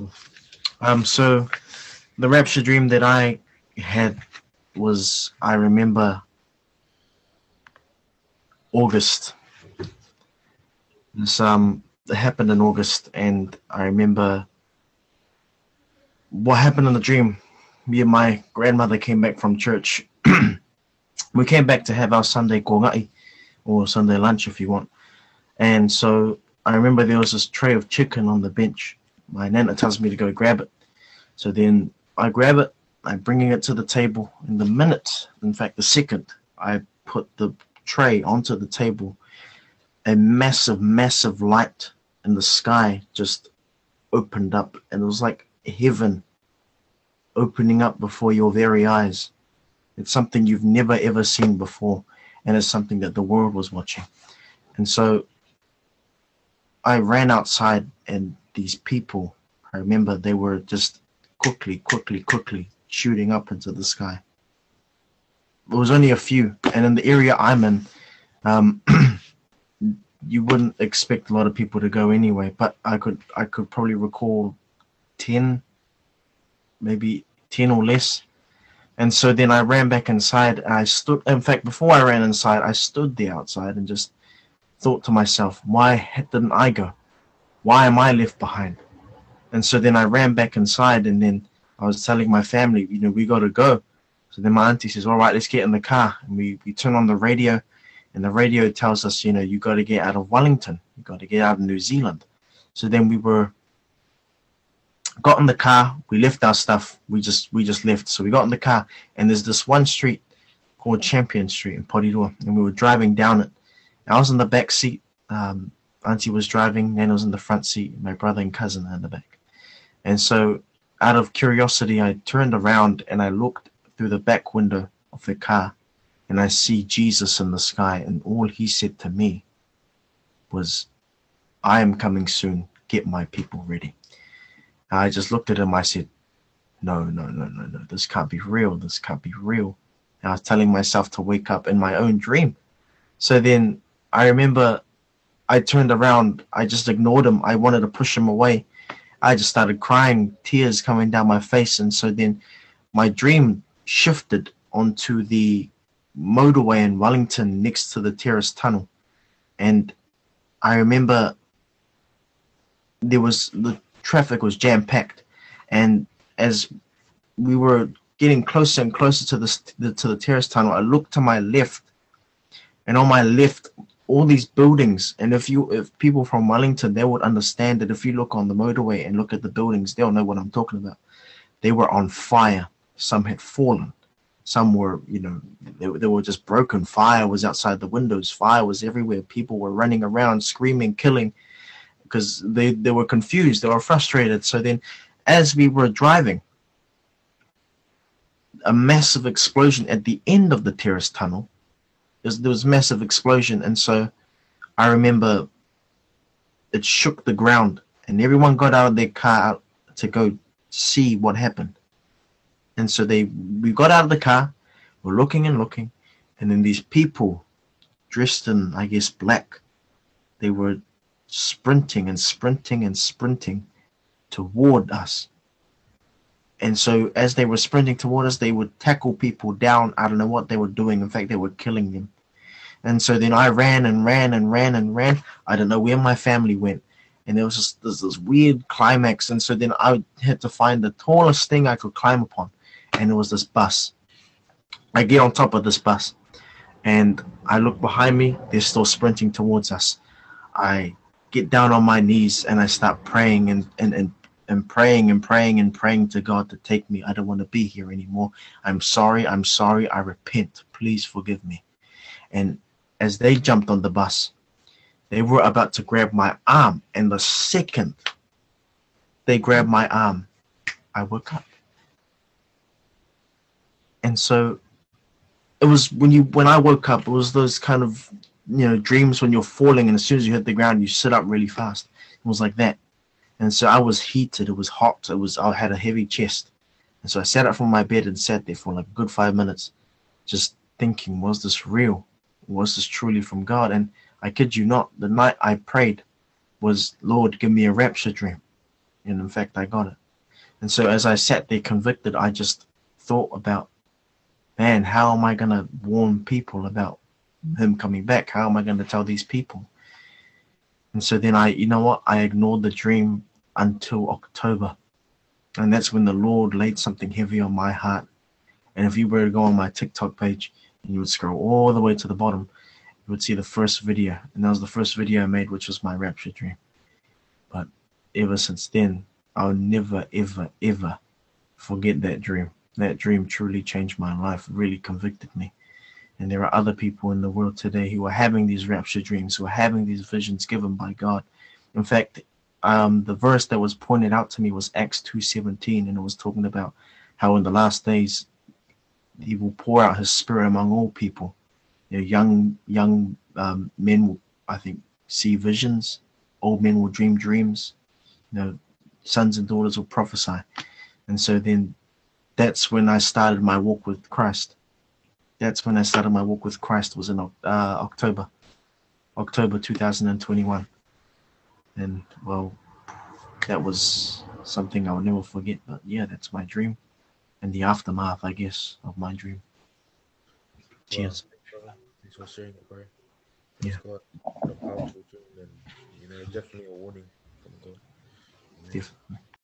Cool. Um, so the rapture dream that I had was I remember August. This um it happened in August, and I remember what happened in the dream. Me and my grandmother came back from church. we came back to have our Sunday kongai, or Sunday lunch if you want. And so I remember there was this tray of chicken on the bench. My nana tells me to go grab it. So then I grab it, I'm bringing it to the table. In the minute, in fact, the second I put the tray onto the table, a massive, massive light in the sky just opened up, and it was like heaven opening up before your very eyes. It's something you've never ever seen before, and it's something that the world was watching. And so I ran outside, and these people, I remember they were just quickly, quickly, quickly shooting up into the sky. There was only a few, and in the area I'm in, um, you wouldn't expect a lot of people to go anyway. But I could, I could probably recall ten, maybe ten or less. And so then I ran back inside. I stood. In fact, before I ran inside, I stood there outside and just thought to myself, "Why didn't I go? Why am I left behind?" And so then I ran back inside, and then I was telling my family, you know, we got to go. So then my auntie says, all right, let's get in the car. And we, we turn on the radio, and the radio tells us, you know, you got to get out of Wellington. You got to get out of New Zealand. So then we were got in the car. We left our stuff. We just we just left. So we got in the car, and there's this one street called Champion Street in Porirua, and we were driving down it. I was in the back seat. Um, Auntie was driving. Nana was in the front seat. My brother and cousin in the back. And so out of curiosity, I turned around and I looked through the back window of the car and I see Jesus in the sky. And all he said to me was, I am coming soon. Get my people ready. And I just looked at him. I said, No, no, no, no, no. This can't be real. This can't be real. And I was telling myself to wake up in my own dream. So then I remember I turned around. I just ignored him. I wanted to push him away. I just started crying, tears coming down my face. And so then my dream shifted onto the motorway in Wellington next to the terrace tunnel. And I remember there was the traffic was jam packed. And as we were getting closer and closer to the, to the terrace tunnel, I looked to my left. And on my left all these buildings and if you if people from wellington they would understand that if you look on the motorway and look at the buildings they'll know what i'm talking about. They were on fire. Some had fallen. Some were you know they, they were just broken. Fire was outside the windows. Fire was everywhere. People were running around screaming killing because they they were confused. They were frustrated. So then as we were driving a massive explosion at the end of the terrace tunnel was, there was massive explosion, and so I remember it shook the ground, and everyone got out of their car to go see what happened. And so they we got out of the car, we're looking and looking, and then these people dressed in I guess black, they were sprinting and sprinting and sprinting toward us. And so as they were sprinting toward us, they would tackle people down. I don't know what they were doing. In fact, they were killing them. And so then I ran and ran and ran and ran. I don't know where my family went. And there was just this, this weird climax. And so then I had to find the tallest thing I could climb upon. And it was this bus. I get on top of this bus and I look behind me. They're still sprinting towards us. I get down on my knees and I start praying and, and, and and praying and praying and praying to God to take me. I don't want to be here anymore. I'm sorry. I'm sorry. I repent. Please forgive me. And as they jumped on the bus, they were about to grab my arm. And the second they grabbed my arm, I woke up. And so it was when you when I woke up, it was those kind of you know dreams when you're falling and as soon as you hit the ground you sit up really fast. It was like that. And so I was heated, it was hot, it was I had a heavy chest. And so I sat up from my bed and sat there for like a good five minutes, just thinking, was this real? Was this truly from God? And I kid you not, the night I prayed was, Lord, give me a rapture dream. And in fact, I got it. And so as I sat there convicted, I just thought about, man, how am I going to warn people about him coming back? How am I going to tell these people? And so then I, you know what? I ignored the dream until October. And that's when the Lord laid something heavy on my heart. And if you were to go on my TikTok page and you would scroll all the way to the bottom, you would see the first video. And that was the first video I made, which was my rapture dream. But ever since then, I'll never, ever, ever forget that dream. That dream truly changed my life, really convicted me. And there are other people in the world today who are having these rapture dreams, who are having these visions given by God. In fact, um, the verse that was pointed out to me was Acts 2.17, and it was talking about how in the last days he will pour out his spirit among all people. You know, young young um, men will, I think, see visions. Old men will dream dreams. You know, sons and daughters will prophesy. And so then that's when I started my walk with Christ. That's when I started my walk with Christ was in uh, October, October 2021. And well, that was something I'll never forget. But yeah, that's my dream and the aftermath, I guess, of my dream. Cheers. Well, thanks for sharing it, bro. Yeah. Got a powerful dream and you know, definitely a warning from God. Definitely.